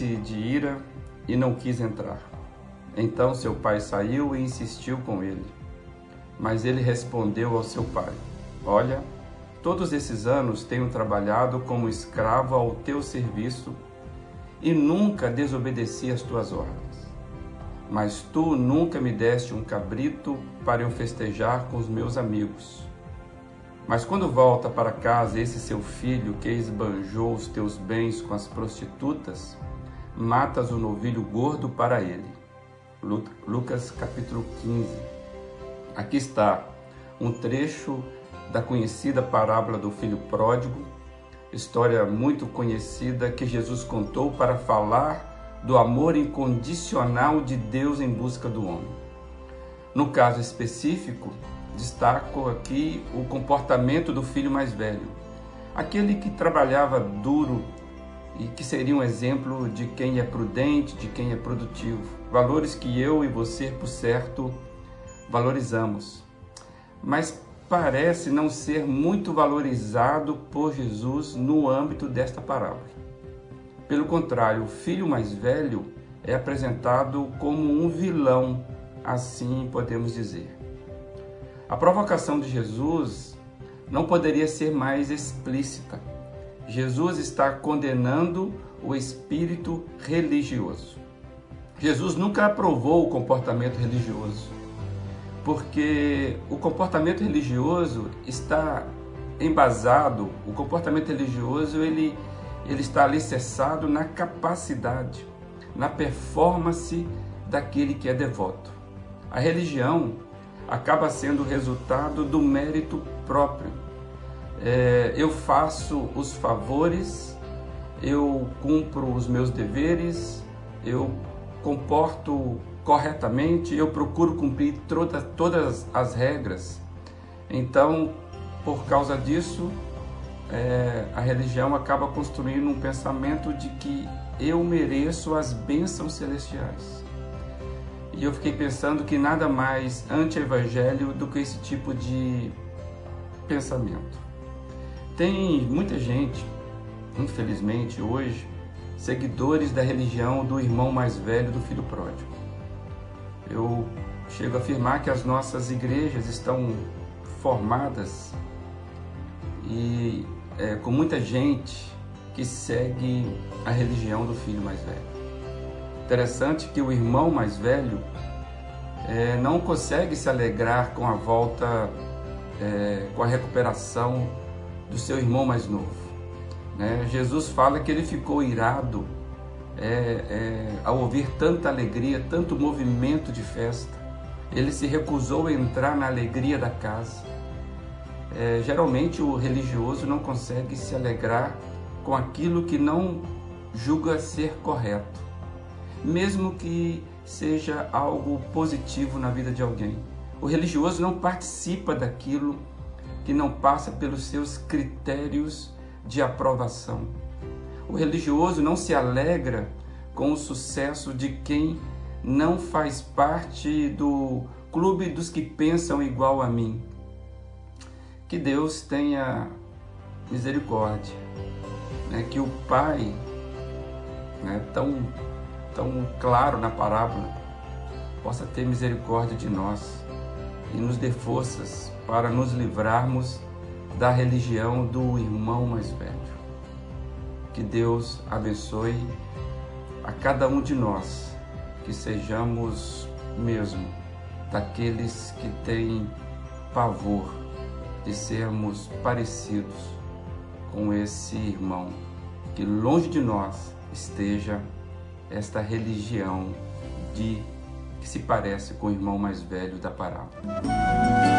encheu-se de ira e não quis entrar. Então seu pai saiu e insistiu com ele. Mas ele respondeu ao seu pai: Olha, todos esses anos tenho trabalhado como escravo ao teu serviço e nunca desobedeci às tuas ordens. Mas tu nunca me deste um cabrito para eu festejar com os meus amigos. Mas quando volta para casa esse seu filho que esbanjou os teus bens com as prostitutas, matas o novilho gordo para ele. Lucas capítulo 15. Aqui está um trecho da conhecida parábola do filho pródigo, história muito conhecida que Jesus contou para falar do amor incondicional de Deus em busca do homem. No caso específico, destaco aqui o comportamento do filho mais velho, aquele que trabalhava duro e que seria um exemplo de quem é prudente, de quem é produtivo. Valores que eu e você, por certo, valorizamos. Mas parece não ser muito valorizado por Jesus no âmbito desta parábola. Pelo contrário, o filho mais velho é apresentado como um vilão, assim podemos dizer. A provocação de Jesus não poderia ser mais explícita. Jesus está condenando o espírito religioso. Jesus nunca aprovou o comportamento religioso porque o comportamento religioso está embasado, o comportamento religioso ele, ele está alicerçado na capacidade, na performance daquele que é devoto. A religião acaba sendo resultado do mérito próprio. É, eu faço os favores, eu cumpro os meus deveres, eu comporto corretamente, eu procuro cumprir toda, todas as regras. Então, por causa disso, é, a religião acaba construindo um pensamento de que eu mereço as bênçãos celestiais. E eu fiquei pensando que nada mais anti-evangelho do que esse tipo de pensamento. Tem muita gente, infelizmente hoje, seguidores da religião do irmão mais velho do filho pródigo eu chego a afirmar que as nossas igrejas estão formadas e é, com muita gente que segue a religião do filho mais velho. Interessante que o irmão mais velho é, não consegue se alegrar com a volta, é, com a recuperação do seu irmão mais novo. Né? Jesus fala que ele ficou irado é, é, ao ouvir tanta alegria, tanto movimento de festa, ele se recusou a entrar na alegria da casa. É, geralmente o religioso não consegue se alegrar com aquilo que não julga ser correto, mesmo que seja algo positivo na vida de alguém. O religioso não participa daquilo que não passa pelos seus critérios de aprovação. O religioso não se alegra com o sucesso de quem não faz parte do clube dos que pensam igual a mim. Que Deus tenha misericórdia, né? que o Pai, né, tão, tão claro na parábola, possa ter misericórdia de nós e nos dê forças para nos livrarmos da religião do irmão mais velho. Que Deus abençoe a cada um de nós, que sejamos mesmo daqueles que têm pavor de sermos parecidos com esse irmão, que longe de nós esteja esta religião de que se parece com o irmão mais velho da parábola.